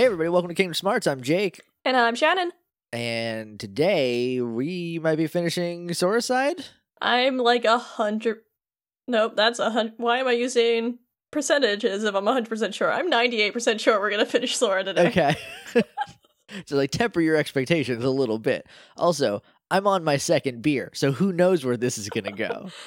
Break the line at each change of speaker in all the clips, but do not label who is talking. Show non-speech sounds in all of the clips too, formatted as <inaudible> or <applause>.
Hey, everybody, welcome to Kingdom Smarts. I'm Jake,
And I'm Shannon.
and today we might be finishing Soricide.
I'm like a hundred. Nope, that's a hundred. Why am I using percentages if I'm a hundred percent sure? I'm 98% sure we're gonna <laughs> finish Sora today.
Okay. <laughs> so, like, temper your expectations a little bit. Also, I'm on my second beer, so who knows where this is going to go. <laughs>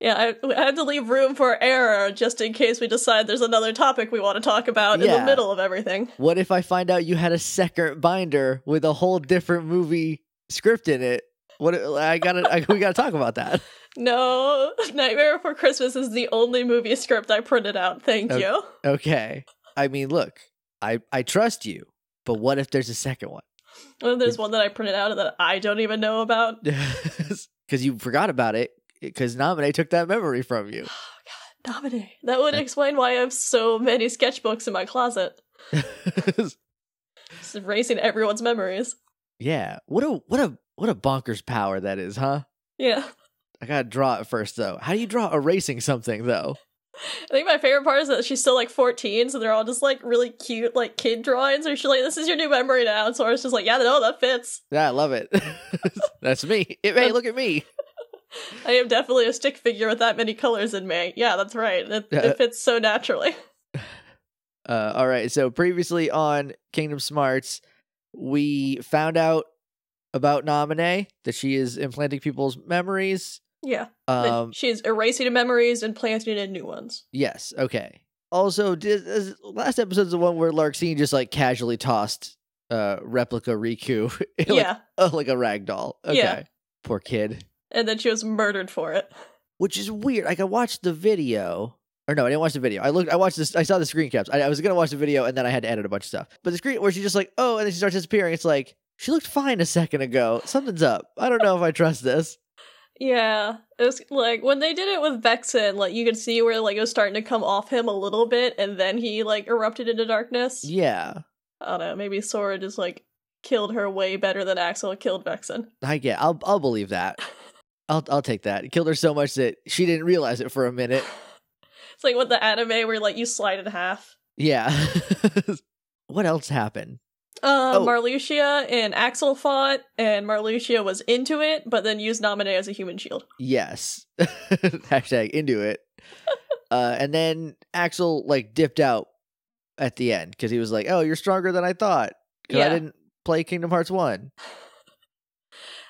Yeah, I, I had to leave room for error just in case we decide there's another topic we want to talk about in
Yeah.
the middle of everything.
What if I find out you had a second binder with a whole different movie script in it? What I gotta, I, we gotta talk about that. <laughs>
No, Nightmare Before Christmas is the only movie script I printed out. Thank
Okay.
you.
Okay. I mean, look, I I trust you, but what if there's a second one?
Well, there's one that I printed out that I don't even know about. <laughs>
Because you forgot about it. Because Naminé took that memory from you. <gasps>
Oh, Naminé. That would explain why I have so many sketchbooks in my closet. <laughs> Just erasing everyone's memories.
yeah. What a what a what a bonkers power that is, huh?
Yeah.
I gotta draw it first though. How do you draw erasing something though?
I think my favorite part is that she's still like 14, so they're all just like really cute, like kid drawings. Or she's like, "This is your new memory now." And Sora's just like, "Yeah, no, that fits.
Yeah, I love it. <laughs> That's me. It, hey, look at me.
I am definitely a stick figure with that many colors in me. Yeah, that's right. It, it fits so naturally." <laughs>
Uh, all right. So previously on Kingdom Smarts, we found out about Naminé that she is implanting people's memories.
Yeah,
Um,
she's erasing memories and planting in new ones.
yes. Okay. Also, did, is, last episode's the one where Larxene just like casually tossed uh replica Riku, <laughs> like,
yeah,
uh, <laughs> like a rag doll. Okay.
Yeah.
Poor kid.
And then she was murdered for it.
Which is weird. Like I watched the video. Or no, I didn't watch the video. I looked. I watched this. I saw the screen caps. I, I was gonna watch the video, and then I had to edit a bunch of stuff. But the screen where she's just like, "Oh," and then she starts disappearing. It's like she looked fine a second ago. Something's up. I don't know if I trust this.
Yeah, it was like when they did it with Vexen, like you could see where like it was starting to come off him a little bit, and then he like erupted into darkness.
Yeah,
I don't know. Maybe Sora just like killed her way better than Axel killed Vexen.
I get. I'll. I'll believe that. <laughs> I'll. I'll take that. It killed her so much that she didn't realize it for a minute. <laughs>
It's like what the anime where like you slide in half.
Yeah. <laughs> what else happened?
Uh,
Oh.
Marluxia and Axel fought, and Marluxia was into it, but then used Naminé as a human shield.
Yes. <laughs> Hashtag into it. uh, and then Axel like dipped out at the end because he was like, "Oh, you're stronger than I thought." Because I didn't play Kingdom Hearts one.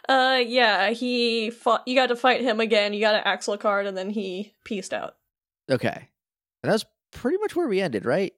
Uh, yeah, he fought. You got to fight him again. You got an Axel card, and then he pieced out.
Okay, and that's pretty much where we ended, right?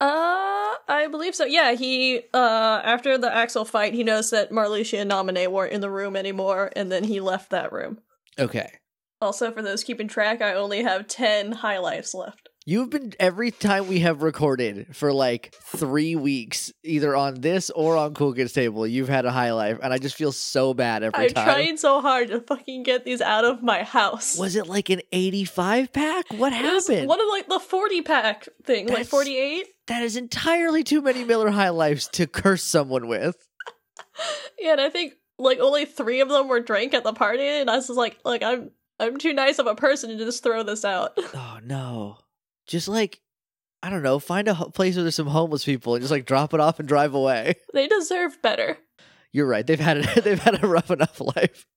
Uh, I believe so. Yeah, he uh after the Axel fight, he knows that Marluxia and Naminé weren't in the room anymore, and then he left that room.
Okay.
Also, for those keeping track, I only have ten high lives left.
You've been every time we have recorded for like three weeks, either on this or on Cool Kids Table. You've had a high life, and I just feel so bad every time.
I'm trying so hard to fucking get these out of my house.
Was it like an eighty-five pack? What
It
happened?
one of like the forty pack thing, like
That's-
forty eight.
that is entirely too many Miller High Lifes to curse someone with. <laughs>
Yeah, and I think like only three of them were drank at the party, and I was just like, like I'm I'm too nice of a person to just throw this out. <laughs>
Oh no. Just like I don't know, find a ho- place where there's some homeless people and just like drop it off and drive away. <laughs>
they deserve better.
You're right. They've had it <laughs> they've had a rough enough life. <laughs>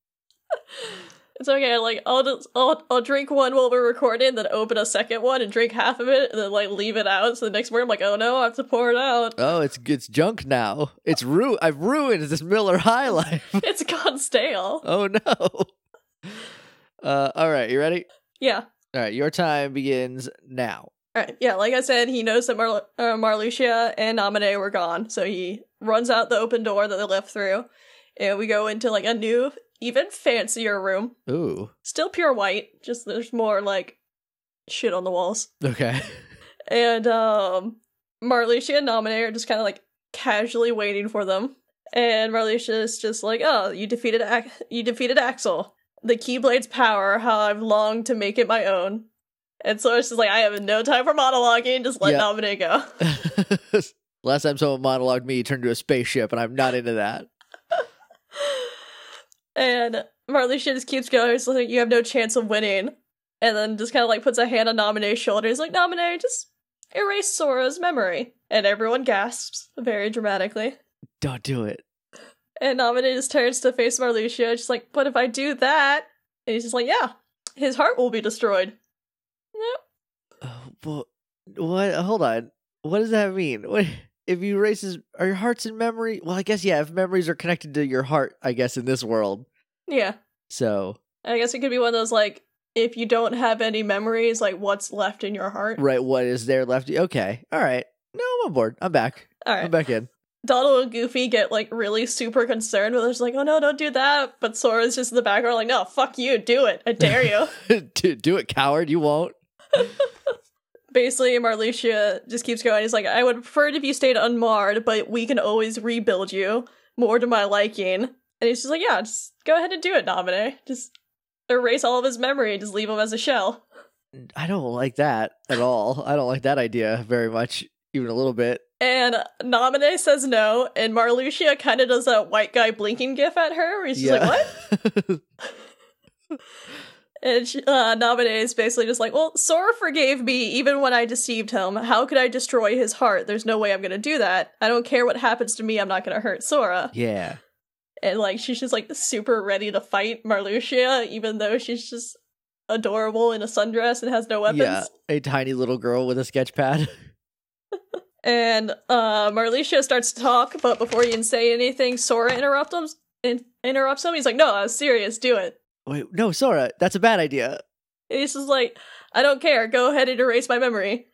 It's okay. Like I'll just I'll, I'll drink one while we're recording, then open a second one and drink half of it, and then like leave it out. So the next morning, I'm like, oh no, I have to pour it out.
Oh, it's it's junk now. It's ru I've ruined this Miller High Life.
it's gone stale.
oh no. Uh all right, you ready?
Yeah.
All right, your time begins now.
All right. Yeah. Like I said, he knows that Mar- uh, Marluxia and Naminé were gone, so he runs out the open door that they left through, and we go into like a new, even fancier room.
Ooh.
Still pure white, just there's more like shit on the walls.
Okay. <laughs>
And um Marluxia and Naminé are just kind of like casually waiting for them. And Marluxia is just like, "Oh, you defeated you defeated Axel. The Keyblade's power, how I've longed to make it my own." And so it's just like, "I have no time for monologuing. Just let
Yeah.
Naminé go." <laughs>
Last time someone monologued me, he turned into a spaceship, and I'm not into that. <laughs>
And Marley Marluxia just keeps going. It's like, "You have no chance of winning." And then just kind of like puts a hand on Naminé's shoulder. He's like, "Naminé, just erase Sora's memory. And everyone gasps very dramatically.
Don't do it.
And Naminé just turns to face Marluxia, just like, but if I do that, and he's just like, yeah, his heart will be destroyed. Yep.
Oh, well, what? Hold on. What does that mean? What, if you erase his, are your hearts in memory? Well, I guess yeah. If memories are connected to your heart, I guess in this world.
Yeah.
So
I guess it could be one of those like, if you don't have any memories, like what's left in your heart.
right, what is there left? Okay, all right. No, I'm on board. I'm back.
All
I'm back in.
Donald and Goofy get like really super concerned, but they're just like, oh no, don't do that. But Sora's just in the background, like, no, fuck you, do it. I dare you. <laughs>
do, do it, coward. You won't. <laughs>
Basically, Marluxia just keeps going. He's like, I would prefer it if you stayed unmarred, but we can always rebuild you more to my liking. And he's just like, yeah, just go ahead and do it, Naminé. Just erase all of his memory and just leave him as a shell.
I don't like that at all. I don't like that idea very much, even a little bit.
And Naminé says no, and Marluxia kind of does that white guy blinking gif at her, where he's just like, what? <laughs> And she, uh, Naminé is basically just like, well, Sora forgave me even when I deceived him. How could I destroy his heart? There's no way I'm gonna do that. I don't care what happens to me, I'm not gonna hurt Sora.
yeah.
And like, she's just like super ready to fight Marluxia, even though she's just adorable in a sundress and has no weapons.
Yeah. A tiny little girl with a sketch pad. <laughs>
And uh, Marluxia starts to talk, but before he can say anything, Sora interrupts him. In- interrupts him. He's like, "No, I was serious. Do it."
Wait, no, Sora, that's a bad idea.
And he's just like, "I don't care. Go ahead and erase my memory."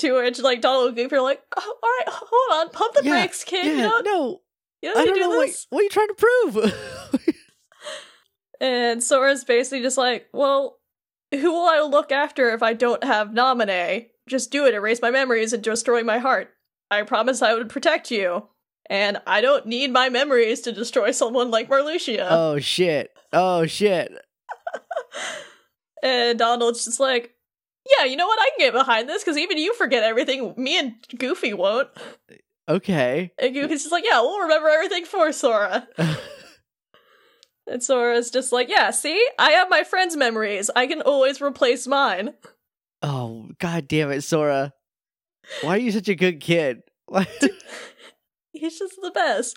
To which, like Donald and Goofy are like, oh, "All right, hold on, pump the
Yeah,
brakes, kid.
yeah,
you don't,
no,
you don't
I don't
do
know what,
this."
what are you trying to prove. <laughs>
And Sora's basically just like, "Well, who will I look after if I don't have Naminé? Just do it. Erase my memories and destroy my heart. I promise I would protect you." And I don't need my memories to destroy someone like Marluxia.
oh shit. Oh shit. <laughs>
And Donald's just like, yeah, you know what? I can get behind this because even you forget everything. Me and Goofy won't.
Okay.
And Goofy's just like, yeah, we'll remember everything for Sora. <laughs> And Sora's just like, yeah, see? I have my friends' memories. I can always replace mine.
Oh god damn it, Sora. Why are you such a good kid? <laughs> <laughs>
He's just the best.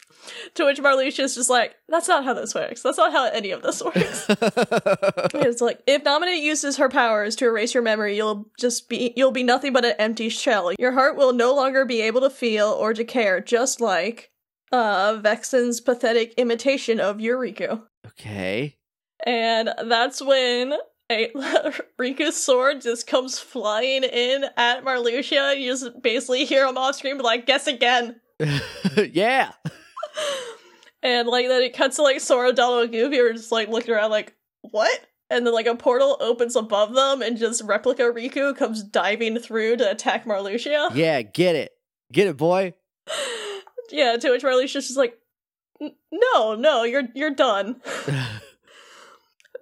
To which Marluxia's just like, that's not how this works. That's not how any of this <laughs> works. it's like, if Naminé uses her powers to erase your memory, you'll just be you'll be nothing but an empty shell. Your heart will no longer be able to feel or to care, just like uh Vexen's pathetic imitation of Yuriko.
okay.
And that's when a <laughs> Riku's sword just comes flying in at Marluxia. You just basically hear him off screen like, guess again. <laughs>
yeah. <laughs>
And like then it cuts to like Sora, Donald, and Goofy are just like looking around like, what? And then like a portal opens above them and just replica Riku comes diving through to attack Marluxia.
Yeah, get it. Get it, boy.
yeah, to which Marluxia's just like, no, no, you're you're done.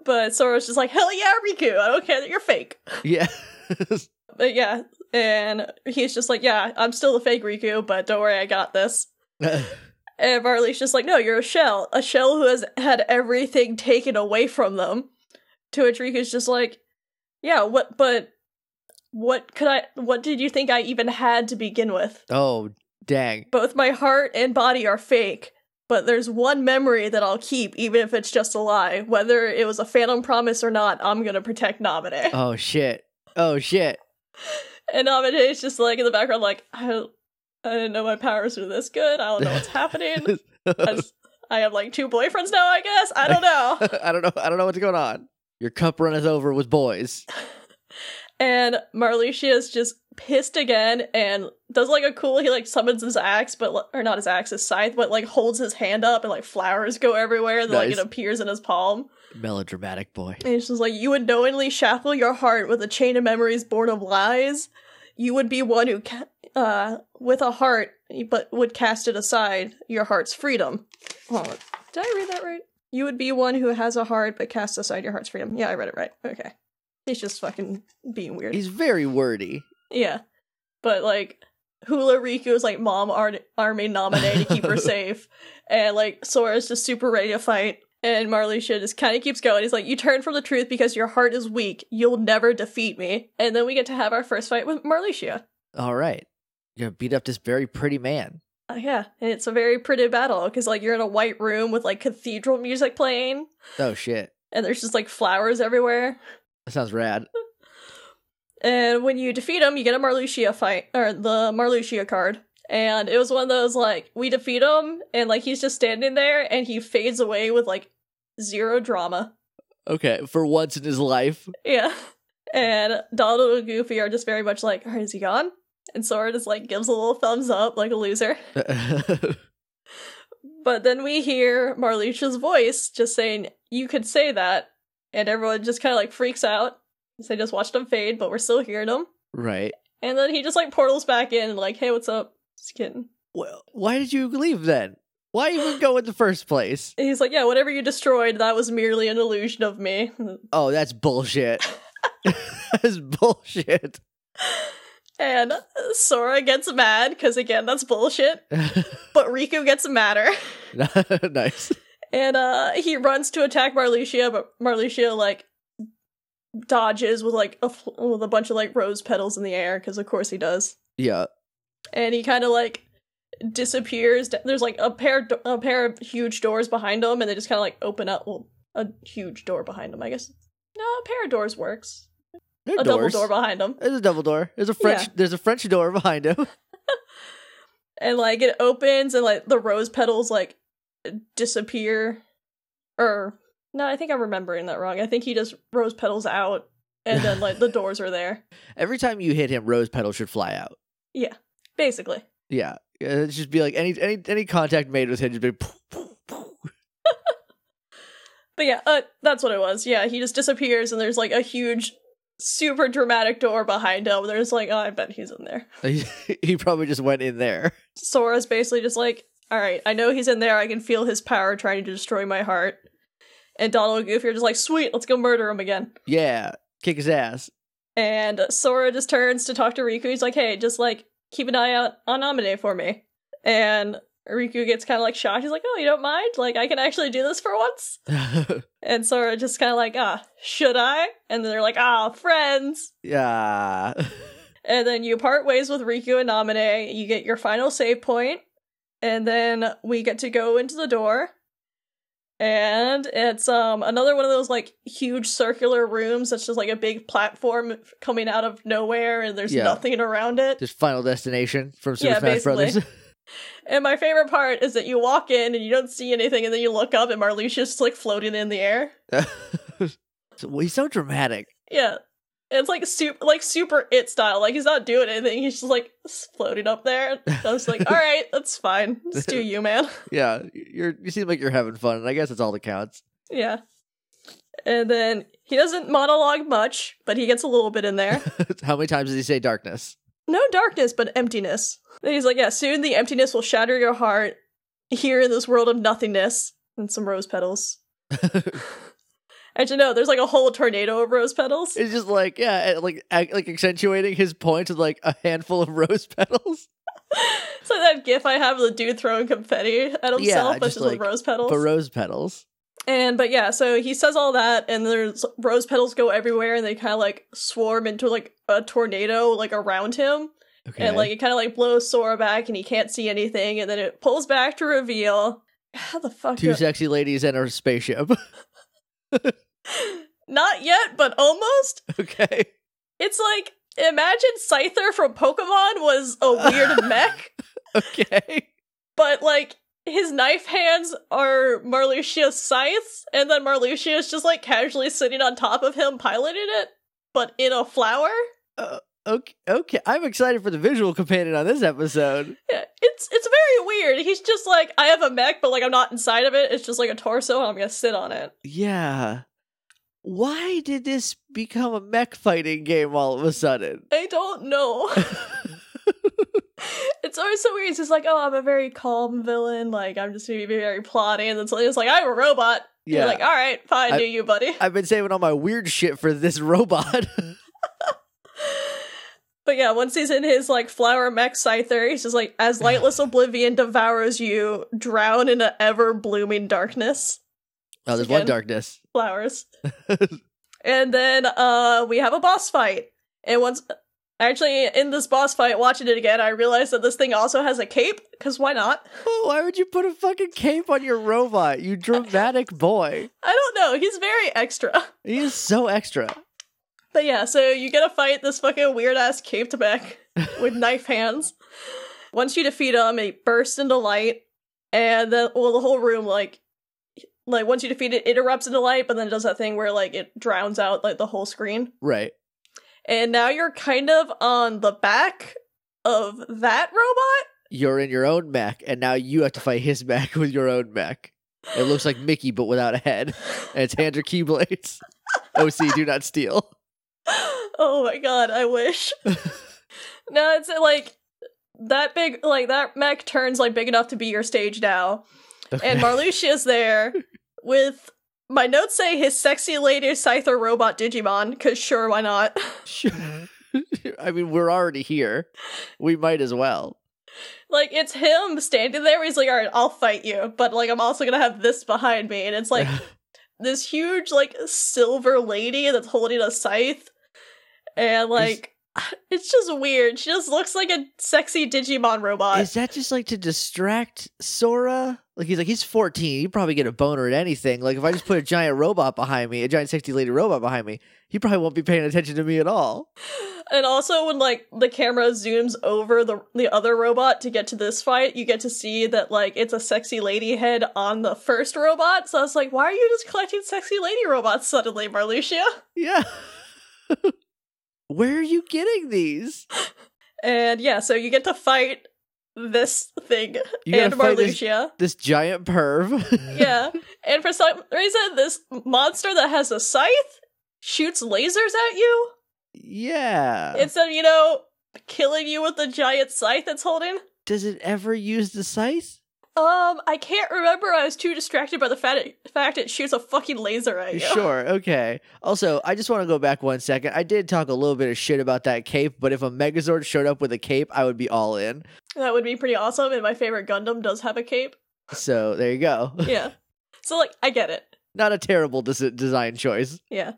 But Sora's just like, hell yeah, Riku, I don't care that you're fake. <laughs>
yeah.
But yeah, and he's just like, yeah, I'm still the fake Riku, but don't worry, I got this. <laughs> And Marley's just like, no, you're a shell. A shell who has had everything taken away from them. To which Riku's just like, yeah, what, but what could I, what did you think I even had to begin with?
oh, dang.
Both my heart and body are fake, but there's one memory that I'll keep, even if it's just a lie. Whether it was a phantom promise or not, I'm gonna protect Naminé.
Oh shit. Oh shit.
And Naminé is just like in the background, like, I don't, I didn't know my powers were this good. I don't know what's happening. <laughs> I, just- I have like two boyfriends now, I guess. I don't know. <laughs>
I don't know. I don't know what's going on. Your cup runneth over with boys. <laughs>
and Marluxia is just pissed again and does like a cool, he like summons his axe, but, or not his axe, his scythe, but like holds his hand up and like flowers go everywhere. Then like it appears in his palm.
Melodramatic boy.
And it's just like, you would knowingly shackle your heart with a chain of memories born of lies. You would be one who, ca- uh, with a heart, but would cast it aside, your heart's freedom. oh. Did I read that right? You would be one who has a heart, but casts aside your heart's freedom. Yeah, I read it right. Okay. He's just fucking being weird.
He's very wordy.
Yeah. But, like, Hula Riku is like mom ar- army Naminé to keep her <laughs> safe. And, like, Sora's just super ready to fight. And Marluxia just kind of keeps going. He's like, You turn from the truth because your heart is weak. You'll never defeat me. And then we get to have our first fight with Marluxia.
All right. You're gonna beat up this very pretty man.
Uh, yeah, and it's a very pretty battle because like you're in a white room with like cathedral music playing,
Oh shit.
and there's just like flowers everywhere.
That sounds rad. <laughs>
And when you defeat him, you get a Marluxia fight or the Marluxia card. And it was one of those like we defeat him, and like he's just standing there, and he fades away with like zero drama.
Okay, for once in his life.
Yeah. And Donald and Goofy are just very much like, alright, is he gone? And Sora just like gives a little thumbs up like a loser. <laughs> But then we hear Marluxia's voice just saying, You could say that. And everyone just kind of like freaks out. They just watched him fade, but we're still hearing him.
right.
And then he just like portals back in, like, Hey, what's up? Just kidding.
Well, why did you leave then? Why even go in the first place?
And <laughs> he's like, Yeah, whatever you destroyed, that was merely an illusion of me. <laughs>
Oh, that's bullshit. <laughs> that's bullshit.
And Sora gets mad, because again, that's bullshit. But Riku gets madder.
nice.
And uh he runs to attack Marluxia, but Marluxia like dodges with like a fl- with a bunch of like rose petals in the air because of course he does.
Yeah.
And he kind of like disappears. There's like a pair do- a pair of huge doors behind him, and they just kind of like open up. Well, a huge door behind him, I guess. No, a pair of doors works.
There
a double door behind him,
There's a double door. There's a French.
Yeah.
There's a French door behind him. <laughs>
and like it opens, and like the rose petals like disappear. Or no, I think I'm remembering that wrong. I think he just rose petals out, and then like the <laughs> doors are there.
Every time you hit him, rose petals should fly out.
Yeah, basically.
Yeah. It should be like any any any contact made with him just be. poof, poof, poof. <laughs>
But yeah, uh, that's what it was. Yeah, he just disappears, and there's like a huge, super dramatic door behind him. There's like, oh, I bet he's in there. <laughs>
He, he probably just went in there.
Sora's basically just like, all right, I know he's in there. I can feel his power trying to destroy my heart. And Donald and Goofy are just like, sweet, let's go murder him again.
Yeah. Kick his ass.
And Sora just turns to talk to Riku. He's like, hey, just like keep an eye out on Naminé for me. And Riku gets kind of like shocked. He's like, oh, you don't mind? Like, I can actually do this for once. <laughs> And Sora just kind of like, ah, should I? And then they're like, ah, friends.
yeah. <laughs>
And then you part ways with Riku and Namine. You get your final save point, and then we get to go into the door. And it's um another one of those like huge circular rooms that's just like a big platform coming out of nowhere, and there's
Yeah.
nothing around it.
Just Final Destination from Super
Yeah,
Smash Brothers. <laughs>
And my favorite part is that you walk in and you don't see anything, and then you look up and Marluxia's just like floating in the air. <laughs>
so, he's so dramatic.
Yeah. It's like super, like super it style. Like he's not doing anything. He's just like floating up there. I was like, <laughs> all right, that's fine. Let's do you, man. <laughs>
Yeah, you're you seem like you're having fun, and I guess it's all that counts.
Yeah. And then he doesn't monologue much, but he gets a little bit in there. <laughs>
How many times does he say darkness?
No darkness, but emptiness. And he's like, yeah, soon the emptiness will shatter your heart here in this world of nothingness. And some rose petals. Actually, know, there's like a whole tornado of rose petals.
It's just like yeah, like like accentuating his point with like a handful of <laughs> rose petals,
It's like that gif I have of the dude throwing confetti at himself,
Yeah,
but
just
just with
like-
rose petals.
but rose petals.
And but yeah, so he says all that, and there's rose petals go everywhere, and they kind of like swarm into like a tornado like around him,
Okay,
and like it kind of like blows Sora back, and he can't see anything, and then it pulls back to reveal <sighs> how the fuck.
two
do-
sexy ladies and a spaceship. <laughs> <laughs>
Not yet, but almost.
okay,
It's like imagine Scyther from Pokemon was a weird <laughs> mech,
okay,
but like his knife hands are Marluxia's scythes, and then Marluxia is just like casually sitting on top of him piloting it, but in a flower.
Uh, okay, okay. I'm excited for the visual companion on this episode.
Yeah, it's it's very weird. He's just like, I have a mech, but like I'm not inside of it. It's just like a torso, and I'm gonna sit on it.
Yeah, why did this become a mech fighting game all of a sudden?
I don't know. <laughs> it's always so weird. It's just like, oh, I'm a very calm villain. Like I'm just gonna be very plotty, and then suddenly it's like, I'm a robot.
Yeah.
You're like, all right, fine,
I-
do you, buddy.
I've been saving all my weird shit for this robot. <laughs>
But yeah, once he's in his like flower mech scyther, he's just like, as lightless <laughs> oblivion devours you, drown in an ever blooming darkness.
oh, there's one
Again.
darkness.
Flowers. <laughs> and then uh we have a boss fight. And once Actually, in this boss fight, watching it again, I realized that this thing also has a cape, because why not? <laughs>
Oh, why would you put a fucking cape on your robot, you dramatic boy?
I don't know, he's very extra.
He is so extra.
But yeah, so you get to fight this fucking weird ass caped mech <laughs> with knife hands. Once you defeat him, it bursts into light, and then well, the whole room like like once you defeat it, it erupts into light, but then it does that thing where like it drowns out like the whole screen.
Right.
And now you're kind of on the back of that robot.
You're in your own mech, and now you have to fight his mech <laughs> with your own mech. It looks like Mickey, but without a head, and its hands are keyblades. <laughs> OC, do not steal.
Oh my god, I wish. <laughs> no, it's uh, like that big like that mech turns like big enough to be your stage now. And Marluxia's there <laughs> with my notes say his sexy lady Scyther robot Digimon, cause sure, why not?
Sure. <laughs> I mean, we're already here. We might as well.
like it's him standing there, he's like, Alright, I'll fight you, but like I'm also gonna have this behind me, and it's like this huge like silver lady that's holding a scythe. And like <laughs> it's just weird. She just looks like a sexy Digimon robot.
Is that just like to distract Sora? Like he's like he's 14. He'd probably get a boner at anything. Like if I just put a giant robot behind me, a giant sexy lady robot behind me, he probably won't be paying attention to me at all.
And also when like the camera zooms over the the other robot to get to this fight, you get to see that like it's a sexy lady head on the first robot. So I was like, why are you just collecting sexy lady robots suddenly, Marluxia?
Yeah. <laughs> Where are you getting these?
And yeah, so you get to fight this thing
You
and
fight this-
Marluxia.
This giant perv. <laughs>
yeah. And for some reason, this monster that has a scythe shoots lasers at you
yeah.
instead of, you know, killing you with the giant scythe it's holding.
Does it ever use the scythe?
Um, I can't remember. I was too distracted by the fact it, fact it shoots a fucking laser at you.
Sure, okay. Also, I just want to go back one second. I did talk a little bit of shit about that cape, but if a Megazord showed up with a cape, I would be all in.
That would be pretty awesome. And my favorite Gundam does have a cape.
So there you go.
Yeah. <laughs> so like, I get it.
Not a terrible des- design choice.
Yeah.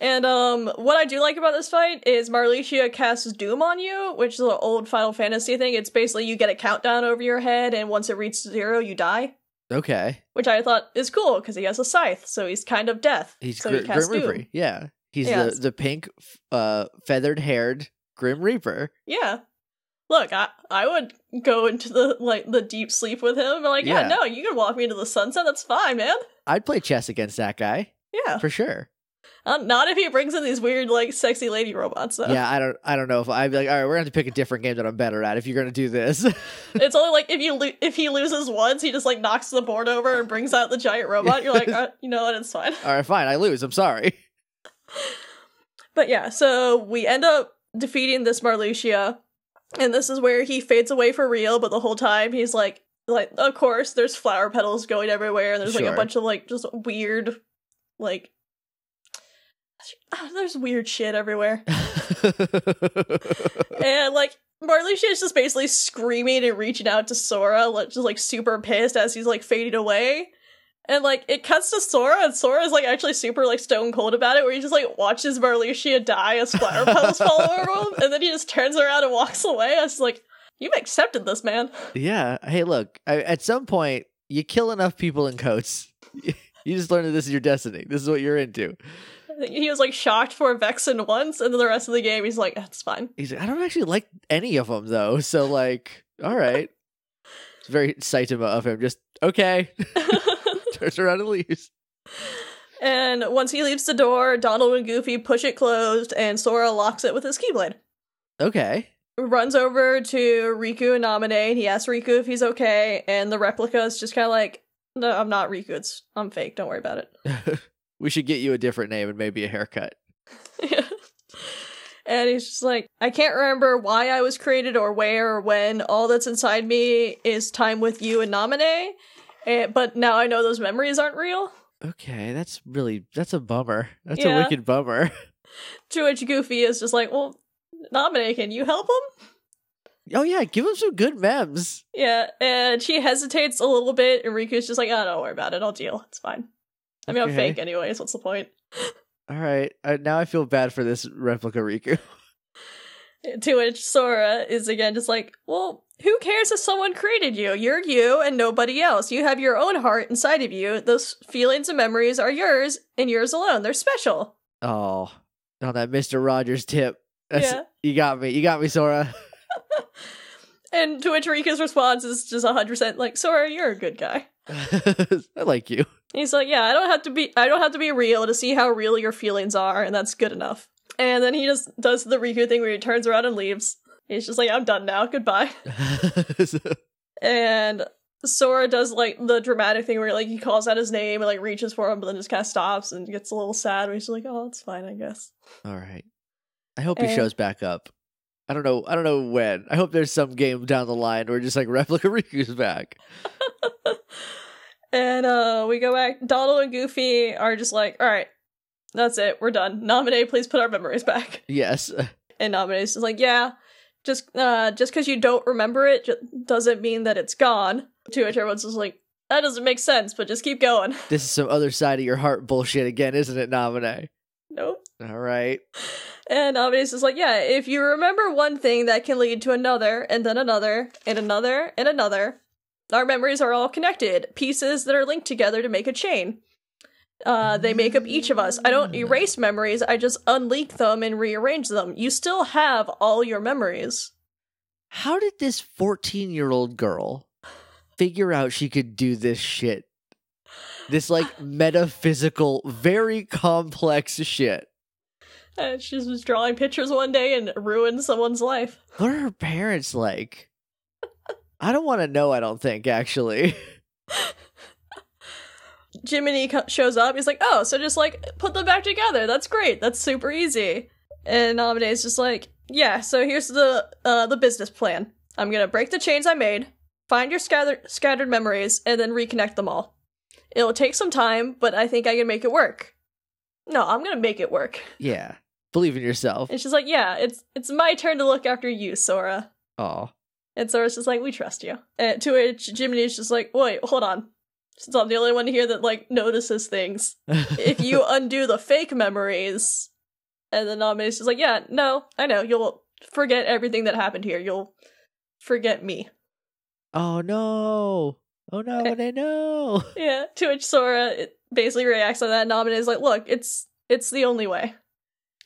And um, what I do like about this fight is Marluxia casts Doom on you, which is an old Final Fantasy thing. It's basically you get a countdown over your head, and once it reaches zero, you die.
Okay.
Which I thought is cool because he has a scythe, so he's kind of death.
He's
so
Gr-
he
Grim
Doom.
Reaper. Yeah. He's
Yes.
the, the pink, uh, feathered haired Grim Reaper.
Yeah. Look, I I would go into the like the deep sleep with him. and like, yeah,
Yeah.
no, you can walk me into the sunset. That's fine, man.
I'd play chess against that guy
Yeah.
for sure.
Not if he brings in these weird like sexy lady robots though.
Yeah, I don't, I don't know if I'd be like, all right, we're gonna have to pick a different game that I'm better at if you're gonna do this. <laughs>
It's only like if you lo- if he loses once, he just like knocks the board over and brings out the giant robot. You're like, <laughs> uh, you know what? It's fine.
all right, fine, I lose. I'm sorry. <laughs>
But yeah, so we end up defeating this Marluxia, and this is where he fades away for real. But the whole time he's like, like of course, there's flower petals going everywhere, and there's like a bunch of like just weird, like. <laughs> ah, There's weird shit everywhere. <laughs> and like Marluxia is just basically screaming and reaching out to Sora, like just like super pissed as he's like fading away. And like it cuts to Sora, and Sora is like actually super like stone cold about it, where he just like watches Marluxia die as flower petals <laughs> fall over him, and then he just turns around and walks away. I was like, "You've accepted this, man."
yeah. Hey, look. I, at some point, you kill enough people in coats. You just learn that this is your destiny. This is what you're into.
He was like shocked for Vexen once, and then the rest of the game, he's like, "That's fine."
He's like, I don't actually like any of them though. So like, all right. It's very Saitama of him. Just okay. <laughs> <laughs> Turns around and leaves.
and once he leaves the door, Donald and Goofy push it closed, and Sora locks it with his Keyblade.
Okay.
runs over to Riku and Namine, and he asks Riku if he's okay, and the replica is just kind of like, "No, I'm not Riku. It's I'm fake. Don't worry about it." <laughs>
we should get you a different name and maybe a haircut. <laughs> yeah.
and he's just like, "I can't remember why I was created or where or when. All that's inside me is time with you and Namine, and, but now I know those memories aren't real."
Okay, that's really that's a bummer. That's
Yeah.
a wicked bummer. <laughs>
To which Goofy is just like, "Well, Namine, can you help him?"
Oh yeah, give him some good memes.
Yeah, and she hesitates a little bit, and Riku's just like, "Oh, don't worry about it. I'll deal. It's fine." I mean, I'm
Okay.
fake anyways. What's the point? <laughs>
All right, uh, now I feel bad for this replica Riku. <laughs>
To which Sora is again just like, well, who cares if someone created you? You're you and nobody else. You have your own heart inside of you. Those feelings and memories are yours and yours alone. They're special.
Oh, on that Mister Rogers tip. That's,
Yeah.
You got me. You got me, Sora. <laughs>
And to which Riku's response is just 100% like, Sora, you're a good guy. <laughs>
I like you.
He's like, yeah, I don't have to be I don't have to be real to see how real your feelings are, and that's good enough. And then he just does the Riku thing where he turns around and leaves. He's just like, I'm done now, goodbye. <laughs> And Sora does like the dramatic thing where like he calls out his name and like reaches for him, but then just kind of stops and gets a little sad. Where he's like, "Oh, it's fine, I guess."
All right. I hope he shows back up. I don't know. I don't know when. I hope there's some game down the line where just like <laughs> replica Riku's back. <laughs>
And uh we go back. Donald and Goofy are just like, "All right, that's it, we're done. Naminé, please put our memories back." <laughs>
Yes.
And Naminé's just like, "Yeah, just uh just because you don't remember it ju- doesn't mean that it's gone." To which everyone's just like, "That doesn't make sense, but just keep going."
This is some other side of your heart bullshit again, isn't it, Naminé?
nope.
All right.
And Naminé is like, yeah, if you remember one thing, that can lead to another, and then another, and another, and another. Our memories are all connected, pieces that are linked together to make a chain. Uh, they make up each of us. I don't erase memories, I just unleak them and rearrange them. You still have all your memories.
How did this 14 year old girl figure out she could do this shit? This like <sighs> metaphysical, very complex shit.
And <laughs> she was drawing pictures one day and ruined someone's life. <laughs>
What are her parents like? I don't want to know, I don't think, actually. <laughs>
Jiminy co- shows up. He's like, "Oh, so just like put them back together. That's great. That's super easy." And Naminé's just like, "Yeah. So here's the uh, the business plan. I'm gonna break the chains I made, find your scattered scattered memories, and then reconnect them all. It'll take some time, but I think I can make it work. No, I'm gonna make it work."
Yeah. Believe in yourself.
And she's like, "Yeah, it's it's my turn to look after you, Sora."
Oh.
And Sora's just like, "We trust you." And to which Jiminy's just like, "Wait, hold on." Since I'm the only one here that like notices things, <laughs> if you undo the fake memories, and the Naminé's just like, yeah, no, I know, you'll forget everything that happened here. You'll forget me.
Oh no. Oh no,
Eh.
they know.
Yeah. To which Sora it basically reacts on that. and is like, look, it's it's the only way.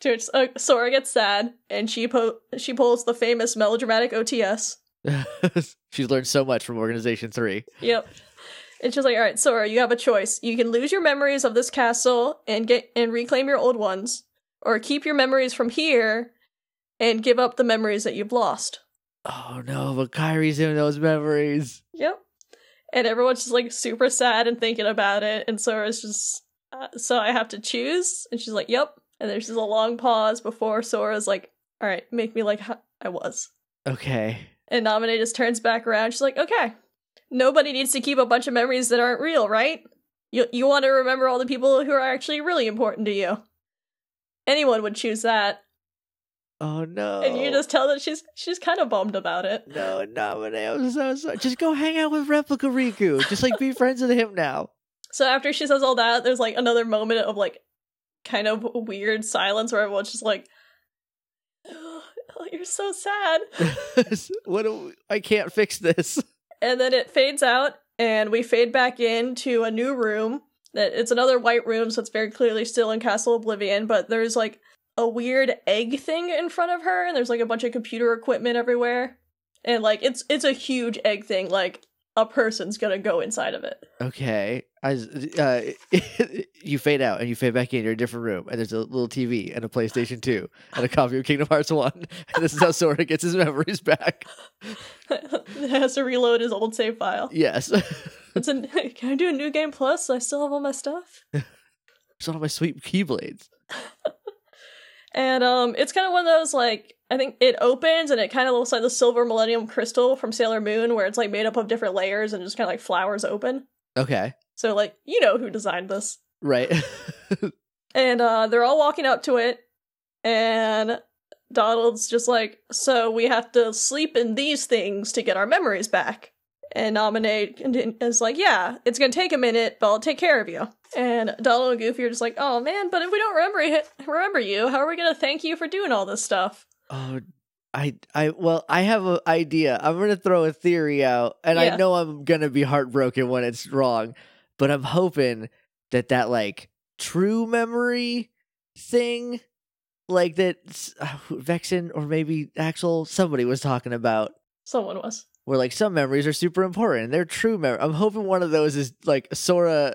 To which uh, Sora gets sad, and she po- she pulls the famous melodramatic OTS. <laughs>
She's learned so much from Organization 3.
Yep. And she's like, all right, Sora, you have a choice. You can lose your memories of this castle and get and reclaim your old ones, or keep your memories from here and give up the memories that you've lost.
Oh no, but Kairi's in those memories.
Yep. And everyone's just like super sad and thinking about it, and Sora's just, uh, so I have to choose. And she's like, yep. And there's just a long pause before Sora's like, all right, make me like I was.
Okay.
And Naminé just turns back around. She's like, okay, nobody needs to keep a bunch of memories that aren't real, right? You you want to remember all the people who are actually really important to you. Anyone would choose that,
Oh no.
and you just tell that she's she's kind of bummed about it.
No, Naminé, I'm so sorry. Just go hang out with Replica Riku. Just like be friends with him now. <laughs>
So after she says all that, there's like another moment of like kind of weird silence where everyone's just like, oh, "You're so sad," <laughs>
what do we, I can't fix this.
and then it fades out, and we fade back into a new room. That it's another white room, so it's very clearly still in Castle Oblivion, but there's like a weird egg thing in front of her, and there's like a bunch of computer equipment everywhere, and like it's it's a huge egg thing, like a person's gonna go inside of it.
Okay. I, uh, <laughs> you fade out and you fade back in. You're in a different room, and there's a little TV and a PlayStation 2 and a copy of Kingdom Hearts 1. <laughs> And this is how Sora gets his memories back. <laughs>
has to reload his old save file.
Yes.
It's a, can I do a new game plus? I still have all my stuff.
It's all my sweet keyblades.
And um it's kind of one of those like I think it opens and it kind of looks like the silver millennium crystal from Sailor Moon where it's like made up of different layers and just kind of like flowers open.
Okay.
So like you know who designed this.
Right. <laughs>
And uh they're all walking up to it and Donald's just like, "So we have to sleep in these things to get our memories back." And Naminé is like, "Yeah, it's going to take a minute, but I'll take care of you." And Donald and Goofy are just like, "Oh man, but if we don't remember it, remember you, how are we going to thank you for doing all this stuff?"
Oh, I I well, I have an idea. I'm gonna throw a theory out, and I know I'm gonna be heartbroken when it's wrong, but I'm hoping that that like true memory thing, like that uh, Vexen or maybe Axel, somebody was talking about,
Someone was.
where like some memories are super important. and They're true memory. I'm hoping one of those is like Sora.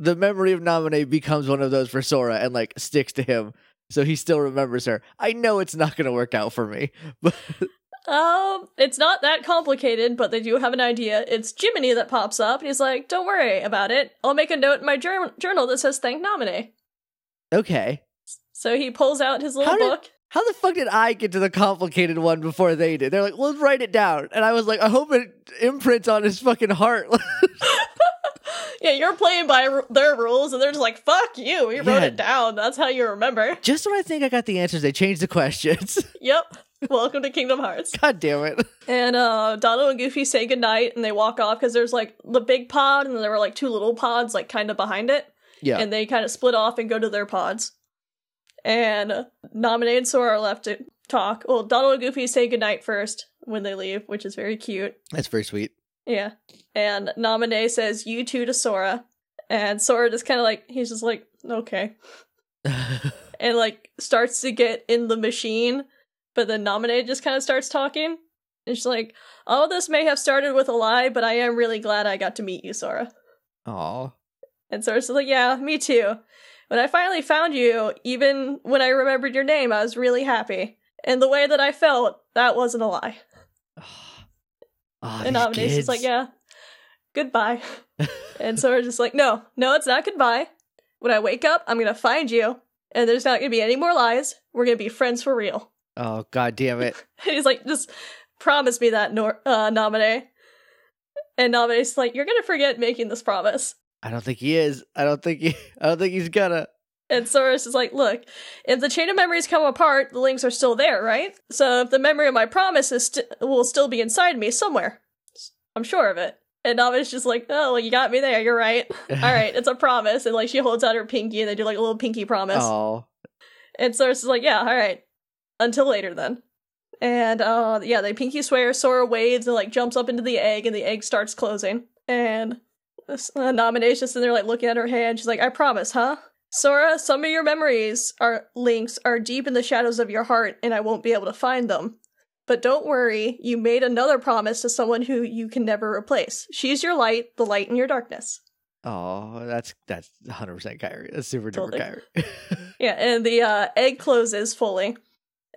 The memory of Naminé becomes one of those for Sora and like sticks to him, so he still remembers her. I know it's not gonna work out for me, <laughs> but
Um, it's not that complicated, but they do have an idea. It's Jiminy that pops up, and he's like, "Don't worry about it. I'll make a note in my jour- journal that says thank Naminé."
okay.
So he pulls out his little
How did-
book.
How the fuck did I get to the complicated one before they did? They're like, well, write it down. And I was like, I hope it imprints on his fucking heart. <laughs> <laughs>
yeah, you're playing by r- their rules, and they're just like, "Fuck you." We wrote it down. That's how you remember.
Just when I think I got the answers, they changed the questions. <laughs>
yep. Welcome to Kingdom Hearts.
God damn it.
And uh Donald and Goofy say goodnight and they walk off because there's like the big pod and then there were like two little pods like kind of behind it.
Yeah.
And they kind of split off and go to their pods. And Naminé and Sora are left to talk. Well, Donald and Goofy say goodnight first when they leave, which is very cute.
That's very sweet.
Yeah. And Naminé says you too to Sora. And Sora just kind of like, he's just like, okay. <laughs> And like starts to get in the machine. But then Naminé just kind of starts talking. And she's like, all this may have started with a lie, but I am really glad I got to meet you, Sora.
Aw.
And Sora's like, yeah, me too. When I finally found you, even when I remembered your name, I was really happy. And the way that I felt, that wasn't a lie.
Aw,
and Naminé's just like, yeah, goodbye. <laughs> and Sora's just like, no, no, it's not goodbye. When I wake up, I'm gonna find you, and there's not gonna be any more lies. We're gonna be friends for real.
Oh, god damn it. <laughs>
He's like, just promise me that, Nor- uh, Naminé. And Naminé's like, you're gonna forget making this promise.
I don't think he is. I don't think he <laughs> I don't think he's gonna.
And Sora's is like, look, if the chain of memories come apart, the links are still there, right? So if the memory of my promise is st- will still be inside me somewhere, I'm sure of it. And Naminé's just like, oh, well, you got me there. You're right. All right, it's a <laughs> promise. And like she holds out her pinky, and they do like a little pinky promise.
Oh.
And Sora's is like, yeah, all right. Until later then. And uh yeah, they pinky swear, Sora waves and like jumps up into the egg and the egg starts closing. And uh, Naminé's just in there like looking at her hand. She's like, I promise, huh? Sora, some of your memories are links are deep in the shadows of your heart and I won't be able to find them. But don't worry, you made another promise to someone who you can never replace. She's your light, the light in your darkness.
Oh, that's that's 100% Kairi. That's super duper
Totally.
Kairi. <laughs>
Yeah, and the uh, egg closes fully.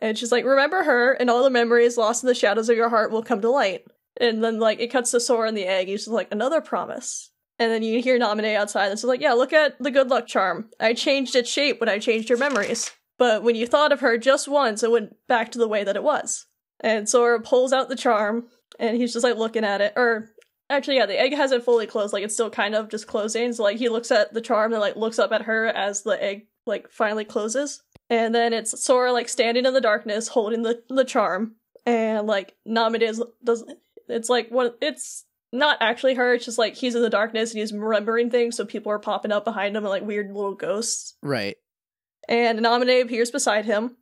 And she's like, Remember her, and all the memories lost in the shadows of your heart will come to light. And then, like, it cuts to Sora in the egg. He's just like, Another promise. And then you hear Naminé outside, and it's like, Yeah, look at the good luck charm. I changed its shape when I changed your memories. But when you thought of her just once, it went back to the way that it was. And Sora pulls out the charm, and he's just like looking at it. Or, actually, yeah, the egg hasn't fully closed. Like, it's still kind of just closing. So, like, he looks at the charm and, like, looks up at her as the egg, like, finally closes. And then it's Sora like standing in the darkness, holding the the charm, and like Naminé does. It's like what it's not actually her. It's just like he's in the darkness and he's remembering things, so people are popping up behind him and like weird little ghosts.
right.
And Naminé appears beside him,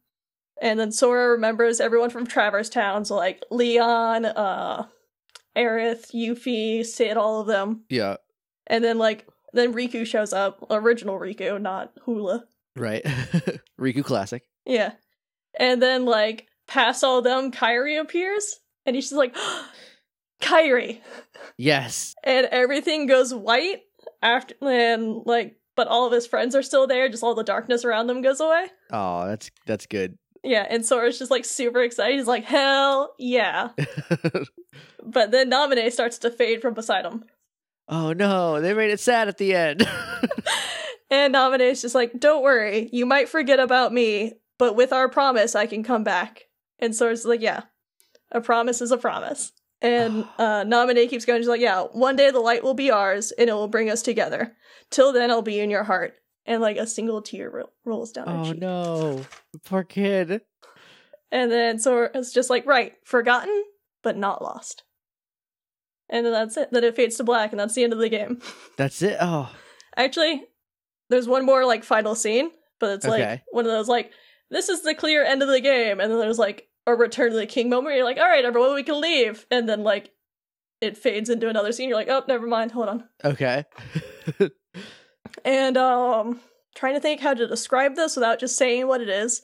and then Sora remembers everyone from Traverse Town, so like Leon, uh, Aerith, Yuffie, Cid, all of them.
Yeah.
And then like then Riku shows up, original Riku, not Hula.
Right. <laughs> Riku classic.
Yeah. And then, like, past all them, Kairi appears, and he's just like, <gasps> Kairi!
Yes.
And everything goes white after, and, like, but all of his friends are still there, just all the darkness around them goes away.
Oh, that's that's good.
Yeah, and Sora's just, like, super excited. He's like, hell yeah. <laughs> But then Naminé starts to fade from beside him.
oh no, they made it sad at the end. <laughs>
And Naminé's just like, don't worry, you might forget about me, but with our promise, I can come back. And Sora's like, yeah, a promise is a promise. And uh, Naminé keeps going, she's like, yeah, one day the light will be ours, and it will bring us together. Till then, I'll be in your heart. And like a single tear ro- rolls down her
oh
cheek.
no. Poor kid.
And then Sora's just like, right, forgotten, but not lost. And then that's it. Then it fades to black, and that's the end of the game. <laughs>
That's it. Oh.
Actually, there's one more like final scene, but it's like one of those like this is the clear end of the game, and then there's like a Return to the King moment. Where you're like, all right, everyone, we can leave, and then like it fades into another scene. You're like, oh, never mind. Hold on.
Okay.
And um trying to think how to describe this without just saying what it is.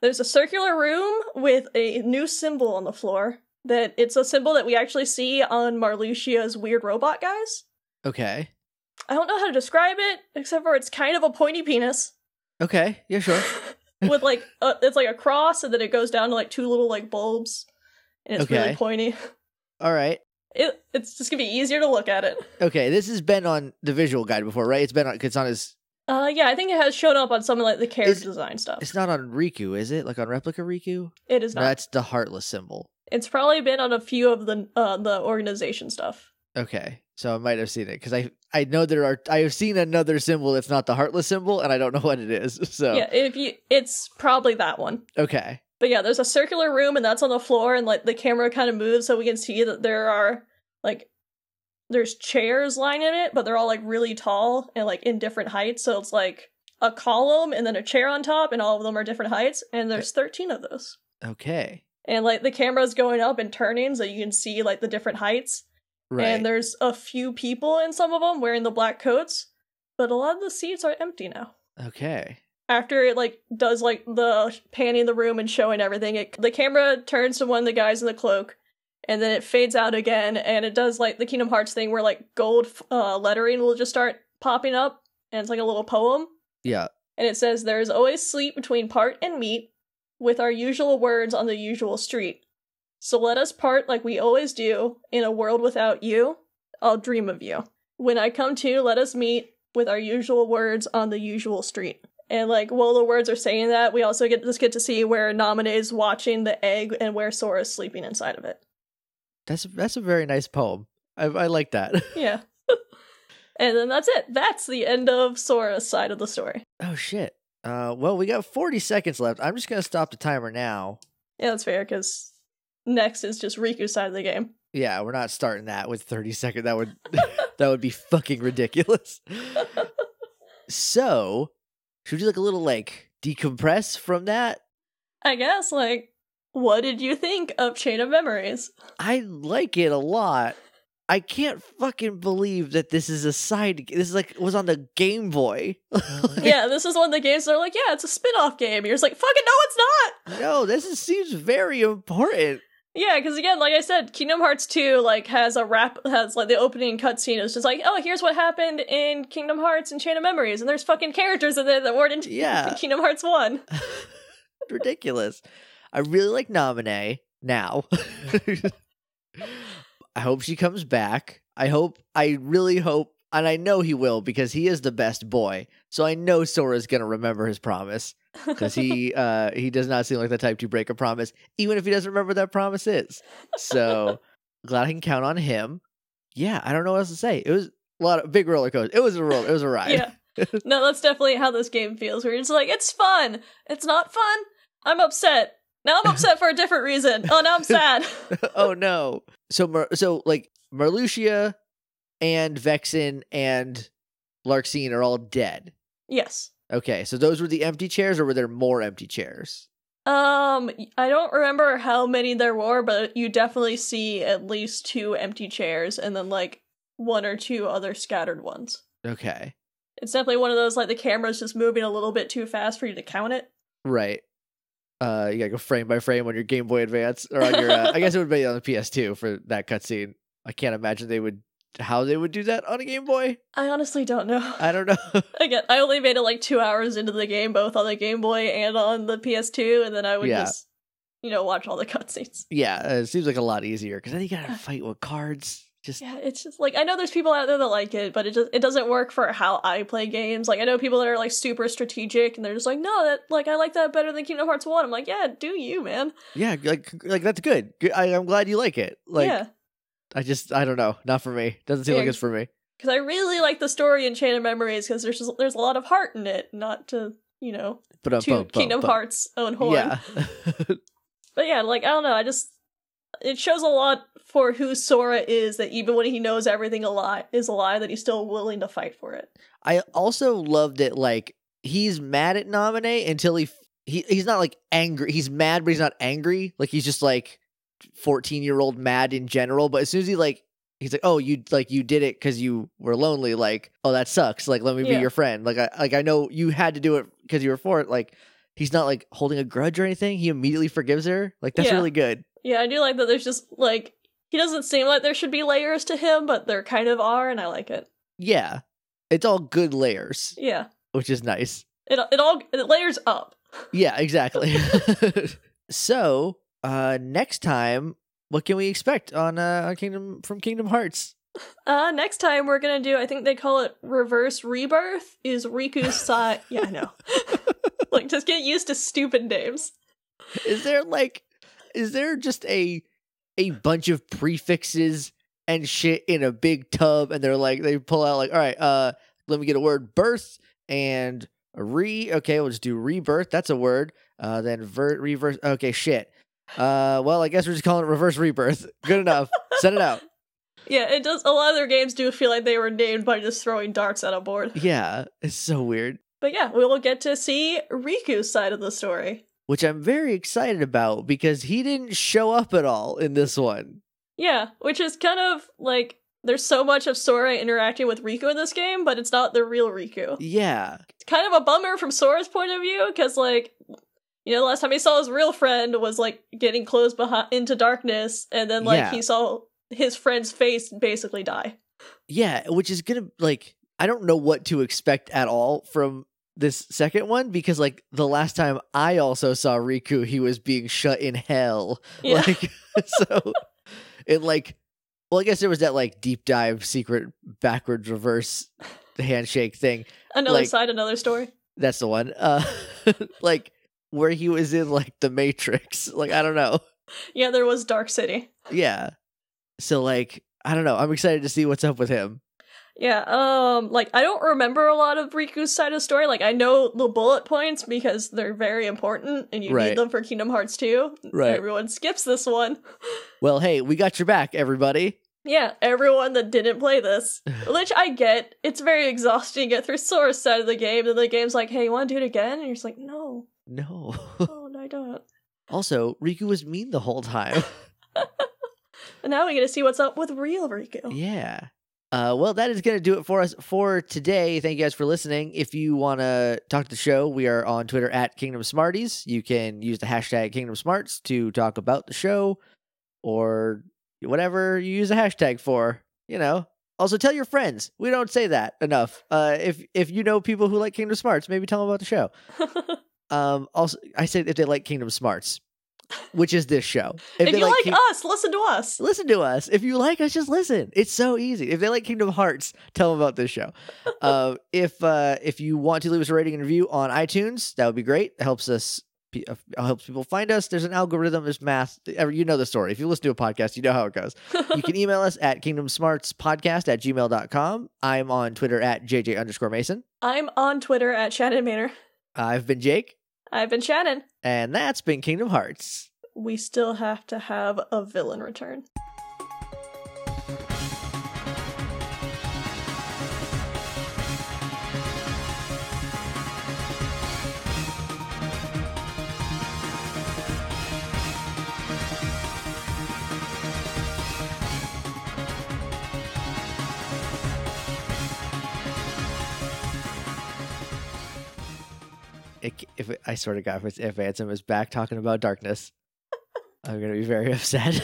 There's a circular room with a new symbol on the floor. That it's a symbol that we actually see on Marluxia's weird robot guys.
okay.
I don't know how to describe it, except for it's kind of a pointy penis
Okay. Yeah, sure. <laughs> <laughs>
with like a, it's like a cross, and then it goes down to like two little like bulbs, and it's
Okay.
really pointy.
All right. <laughs>
It it's just gonna be easier to look at it.
Okay. This has been on the visual guide before, right? It's been on. It's on his.
Uh, yeah, I think it has shown up on some of like the character
Is-
design stuff.
It's not on Riku, is it? Like on replica Riku?
It is
No,
not.
that's the heartless symbol.
It's probably been on a few of the uh the organization stuff.
Okay, so I might have seen it because I I know there are I have seen another symbol that's not the heartless symbol, and I don't know what it is. <laughs> So
Yeah, if you it's probably that one.
okay,
But yeah, there's a circular room and that's on the floor and like the camera kind of moves so we can see that there are like there's chairs lining it, but they're all like really tall and like in different heights. So it's like a column and then a chair on top and all of them are different heights and there's 13 of those.
okay,
And like the camera's going up and turning so you can see like the different heights.
Right.
And there's a few people in some of them wearing the black coats, but a lot of the seats are empty now.
okay,
After it like does like the panning the room and showing everything, it the camera turns to one of the guys in the cloak, and then it fades out again, and it does like the Kingdom Hearts thing where like gold uh, lettering will just start popping up, and it's like a little poem,
yeah,
and it says, "There is always sleep between part and meet, with our usual words on the usual street. So let us part like we always do. In a world without you, I'll dream of you. When I come to, let us meet with our usual words on the usual street." And like while the words are saying that, we also get just get to see where Naminé is watching the egg and where Sora is sleeping inside of it.
that's that's a very nice poem. I I like that. <laughs>
Yeah. <laughs> and then that's it. That's the end of Sora's side of the story.
oh shit. Uh, well, we got forty seconds left. I'm just gonna stop the timer now.
Yeah, that's fair because next is just Riku's side of the game.
Yeah, we're not starting that with 30 seconds. That would <laughs> <laughs> that would be fucking ridiculous. so, should we do like a little like decompress from that?
I guess, like, what did you think of Chain of Memories?
I like it a lot. I can't fucking believe that this is a side. This is like was on the Game Boy. <laughs> Like,
yeah, this is one of the games They're like, yeah, it's a spin off game. You're just like, fucking no, it's not!
No, this is, seems very important.
Yeah, because again, like I said, Kingdom Hearts 2, like, has a rap, has, like, the opening cutscene is just like, oh, here's what happened in Kingdom Hearts and Chain of Memories, and there's fucking characters in there that weren't in <laughs>
Yeah.
Kingdom Hearts 1. <laughs>
ridiculous. I really like Naminé now. <laughs> I hope she comes back. I hope, I really hope, and I know he will because he is the best boy. So I know Sora's gonna remember his promise because he <laughs> uh he does not seem like the type to break a promise, even if he doesn't remember what that promise is. So glad I can count on him. Yeah, I don't know what else to say. It was a lot of big roller coaster. It was a roll. It was a ride.
Yeah. <laughs> No, that's definitely how this game feels. Where it's like, it's fun. It's not fun. I'm upset. Now I'm upset for a different reason. Oh, now I'm <laughs> sad.
oh no. So Mer- so like Marluxia and Vexen and Larxene are all dead.
yes.
Okay, so those were the empty chairs, or were there more empty chairs?
Um, I don't remember how many there were, but you definitely see at least two empty chairs and then like one or two other scattered ones.
Okay,
It's definitely one of those like the camera's just moving a little bit too fast for you to count it.
right. Uh, you gotta go frame by frame on your Game Boy Advance, or on your. Uh, I guess it would be on the PS2 for that cutscene. I can't imagine they would how they would do that on a Game Boy.
I honestly don't know.
I don't know. <laughs>
Again, I only made it like two hours into the game, both on the Game Boy and on the PS2, and then I would
Yeah.
just, you know, watch all the <laughs> cutscenes.
yeah, uh, it seems like a lot easier because then you gotta fight with cards. Just
Yeah, it's just like I know there's people out there that like it, but it just it doesn't work for how I play games. Like I know people that are like super strategic and they're just like, no, that like I like that better than Kingdom Hearts One. I'm like, yeah, do you, man?
yeah, like like that's good. Good- I, I'm glad you like it. Like
yeah,
I just I don't know, not for me. Doesn't seem like it's for me.
because I really like the story in Chain of Memories because there's just, there's a lot of heart in it, not to you know
But um,
to
bum, bum,
Kingdom
bum.
Hearts own horn.
Yeah. <laughs>
But yeah, like I don't know, I just it shows a lot for who Sora is that even when he knows everything a lie is a lie, that he's still willing to fight for it.
I also loved it like he's mad at Naminé until he f- he he's not like angry. He's mad, but he's not angry. Like he's just like fourteen year old mad in general. But as soon as he like he's like, oh, you like you did it because you were lonely. Like, oh, that sucks. Like, let me
Yeah.
be your friend. Like, I like I know you had to do it because you were for it. Like, he's not like holding a grudge or anything. He immediately forgives her. Like, that's
Yeah.
really good.
Yeah, I do like that there's just like he doesn't seem like there should be layers to him, but there kind of are, and I like it.
Yeah, it's all good layers,
Yeah.
which is nice.
It it all it layers up.
Yeah, exactly. <laughs> so, uh next time, what can we expect on uh on Kingdom from Kingdom Hearts?
Uh next time we're gonna do I think they call it reverse rebirth is Riku's <laughs> side yeah, I know. <laughs> like just get used to stupid names.
Is there like is there just a a bunch of prefixes and shit in a big tub and they're like they pull out like all right, uh let me get a word birth and re okay, we'll just do rebirth. That's a word. Uh then vert reverse okay, shit. Uh well, I guess we're just calling it reverse rebirth. Good enough. Send it out. <laughs>
Yeah, it does a lot of their games do feel like they were named by just throwing darts at a board. <laughs>
Yeah, it's so weird.
But yeah, we will get to see Riku's side of the story.
which I'm very excited about because he didn't show up at all in this one.
Yeah, which is kind of like there's so much of Sora interacting with Riku in this game, but it's not the real Riku.
Yeah.
It's kind of a bummer from Sora's point of view, because like you know, the last time he saw his real friend was like getting closed behind into darkness, and then like
Yeah.
he saw his friend's face basically die.
Yeah, which is to like I don't know what to expect at all from this second one because like the last time I also saw Riku, he was being shut in hell.
Yeah. <laughs>
Like so it like well, I guess there was that like deep dive secret backwards reverse handshake thing.
another
like-
side, another story.
That's the one. Uh <laughs> like where he was in like the Matrix. <laughs> Like I don't know.
Yeah, there was Dark City.
Yeah. So like I don't know. I'm excited to see what's up with him.
Yeah, um, like I don't remember a lot of Riku's side of the story. Like I know the bullet points because they're very important and you
Right.
need them for Kingdom Hearts 2.
Right.
Everyone skips this one. <laughs>
Well, hey, we got your back, everybody.
Yeah, everyone that didn't play this. <laughs> Which I get. It's very exhausting to get through Sora's side of the game, and the game's like, hey, you wanna do it again? And you're just like, no,
No.
no, <laughs> no, I don't.
also, Riku was mean the whole time. <laughs>
And now we get to see what's up with real Riku.
yeah. Uh, well, that is going to do it for us for today. Thank you guys for listening. If you want to talk to the show, we are on Twitter at Kingdom Smarties. You can use the hashtag Kingdom Smarts to talk about the show or whatever you use a hashtag for. You know. Also, tell your friends. We don't say that enough. Uh, if if you know people who like Kingdom Smarts, maybe tell them about the show. <laughs> Um, also, I said if they like Kingdom Smarts, which is this show. <laughs>
if
they
you like
King-
us, listen to us.
listen to us. If you like us, just listen. It's so easy. If they like Kingdom Hearts, tell them about this show. <laughs> uh, if uh, if you want to leave us a rating and review on iTunes, that would be great. It helps us. pe- uh, helps people find us. There's an algorithm. There's math. You know the story. If you listen to a podcast, you know how it goes. You can <laughs> email us at kingdomsmartspodcast at gmail.com. I'm on Twitter at JJ underscore Mason.
I'm on Twitter at Shannon Manor.
I've been Jake,
I've been Shannon.
and that's been Kingdom Hearts.
We still have to have a villain return.
If I swear to God, if, if Ansem is back talking about darkness, I'm gonna be very <laughs> upset.